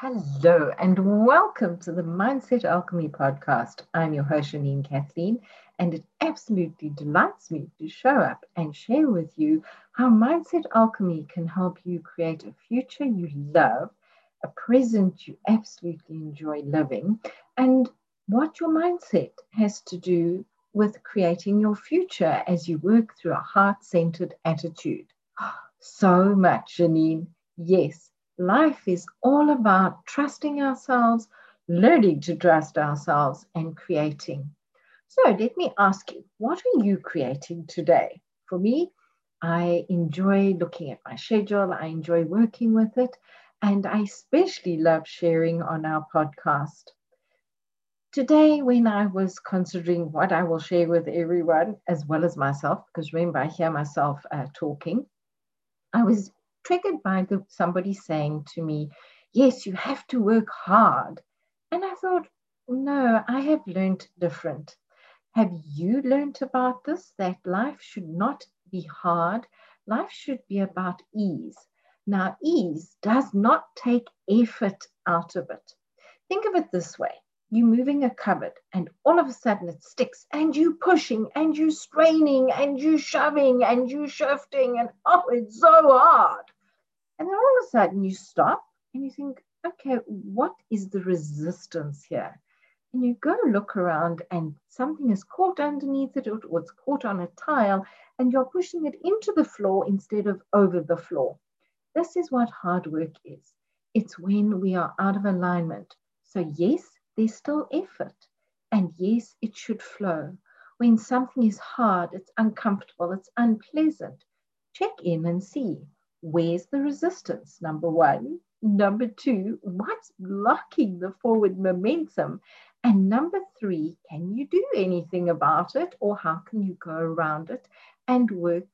Hello, and welcome to the Mindset Alchemy podcast. I'm your host, Janine Kathleen, and it absolutely delights me to show up and share with you how Mindset Alchemy can help you create a future you love, a present you absolutely enjoy living, and what your mindset has to do with creating your future as you work through a heart centered attitude. So much, Janine. Yes life is all about trusting ourselves, learning to trust ourselves, and creating. So let me ask you, what are you creating today? For me, I enjoy looking at my schedule, I enjoy working with it, and I especially love sharing on our podcast. Today, when I was considering what I will share with everyone, as well as myself, because remember, I hear myself uh, talking, I was triggered by the, somebody saying to me, Yes, you have to work hard. And I thought, No, I have learned different. Have you learned about this? That life should not be hard, life should be about ease. Now, ease does not take effort out of it. Think of it this way you're moving a cupboard and all of a sudden it sticks and you pushing and you straining and you shoving and you shifting and oh it's so hard and then all of a sudden you stop and you think okay what is the resistance here? And you go look around and something is caught underneath it or it's caught on a tile and you're pushing it into the floor instead of over the floor. This is what hard work is. It's when we are out of alignment. So yes there's still effort. And yes, it should flow. When something is hard, it's uncomfortable, it's unpleasant, check in and see where's the resistance, number one. Number two, what's blocking the forward momentum? And number three, can you do anything about it or how can you go around it and work,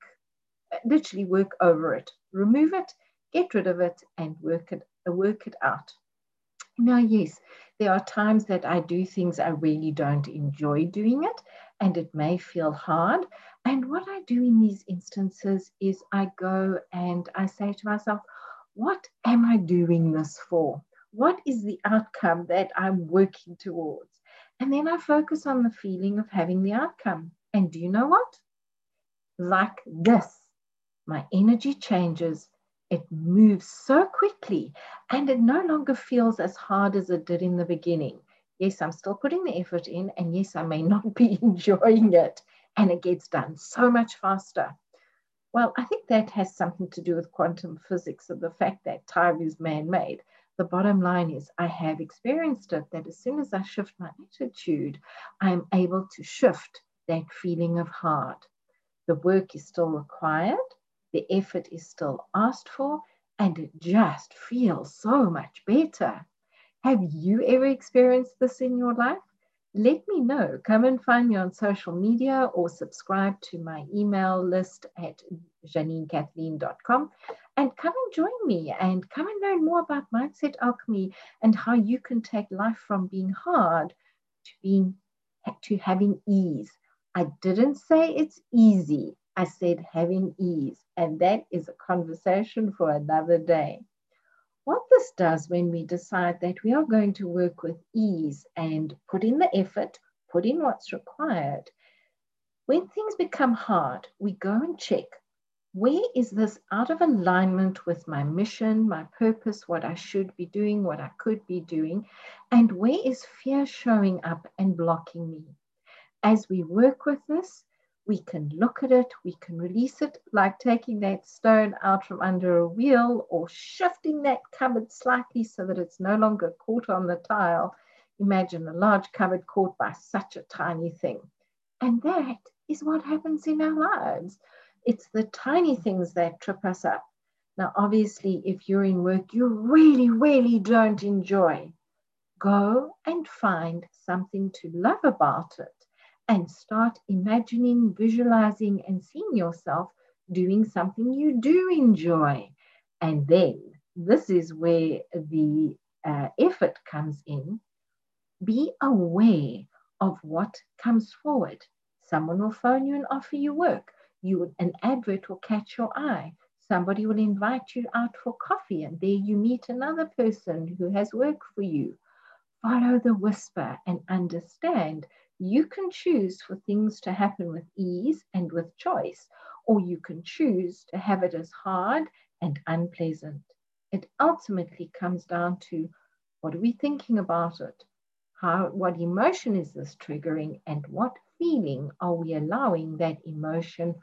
literally work over it? Remove it, get rid of it, and work it, work it out. Now, yes, there are times that I do things I really don't enjoy doing it, and it may feel hard. And what I do in these instances is I go and I say to myself, what am I doing this for? What is the outcome that I'm working towards? And then I focus on the feeling of having the outcome. And do you know what? Like this, my energy changes it moves so quickly and it no longer feels as hard as it did in the beginning. Yes, I'm still putting the effort in, and yes, I may not be enjoying it, and it gets done so much faster. Well, I think that has something to do with quantum physics and the fact that time is man made. The bottom line is, I have experienced it that as soon as I shift my attitude, I'm able to shift that feeling of hard. The work is still required, the effort is still asked for, and it just feels so much better. Have you ever experienced this in your life? Let me know. Come and find me on social media or subscribe to my email list at janinekathleen.com and come and join me and come and learn more about mindset alchemy and how you can take life from being hard to being to having ease. I didn't say it's easy. I said having ease, and that is a conversation for another day. What this does when we decide that we are going to work with ease and put in the effort, put in what's required, when things become hard, we go and check where is this out of alignment with my mission, my purpose, what I should be doing, what I could be doing, and where is fear showing up and blocking me? As we work with this, we can look at it, we can release it, like taking that stone out from under a wheel or shifting that cupboard slightly so that it's no longer caught on the tile. Imagine a large cupboard caught by such a tiny thing. And that is what happens in our lives. It's the tiny things that trip us up. Now, obviously, if you're in work you really, really don't enjoy, go and find something to love about it and start imagining, visualizing, and seeing yourself doing something you do enjoy. And then this is where the uh, effort comes in. Be aware of what comes forward. Someone will phone you and offer you work. You an advert will catch your eye. Somebody will invite you out for coffee, and there you meet another person who has work for you. Follow the whisper and understand you can choose for things to happen with ease and with choice, or you can choose to have it as hard and unpleasant. It ultimately comes down to what are we thinking about it? How, what emotion is this triggering, and what feeling are we allowing that emotion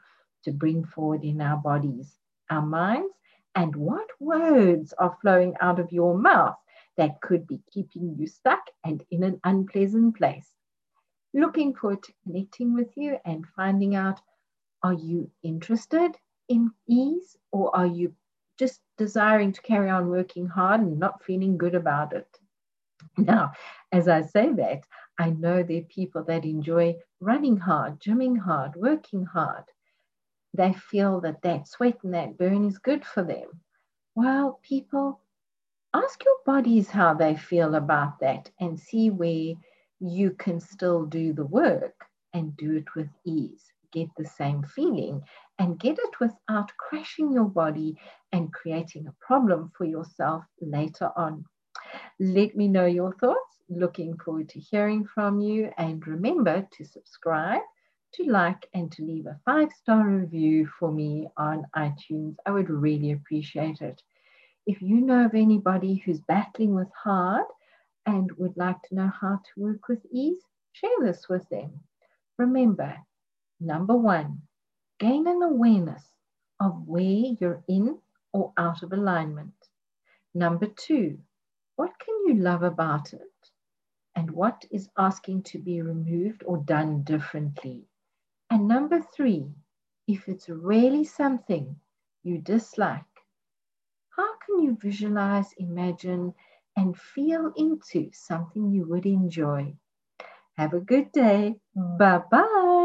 to bring forward in our bodies, our minds, and what words are flowing out of your mouth that could be keeping you stuck and in an unpleasant place? Looking forward to connecting with you and finding out are you interested in ease or are you just desiring to carry on working hard and not feeling good about it? Now, as I say that, I know there are people that enjoy running hard, gymming hard, working hard. They feel that that sweat and that burn is good for them. Well, people, ask your bodies how they feel about that and see where you can still do the work and do it with ease. Get the same feeling and get it without crashing your body and creating a problem for yourself later on. Let me know your thoughts. Looking forward to hearing from you. And remember to subscribe, to like, and to leave a five star review for me on iTunes. I would really appreciate it. If you know of anybody who's battling with hard, and would like to know how to work with ease, share this with them. Remember, number one, gain an awareness of where you're in or out of alignment. Number two, what can you love about it? And what is asking to be removed or done differently? And number three, if it's really something you dislike, how can you visualize, imagine, and feel into something you would enjoy. Have a good day. Mm. Bye bye.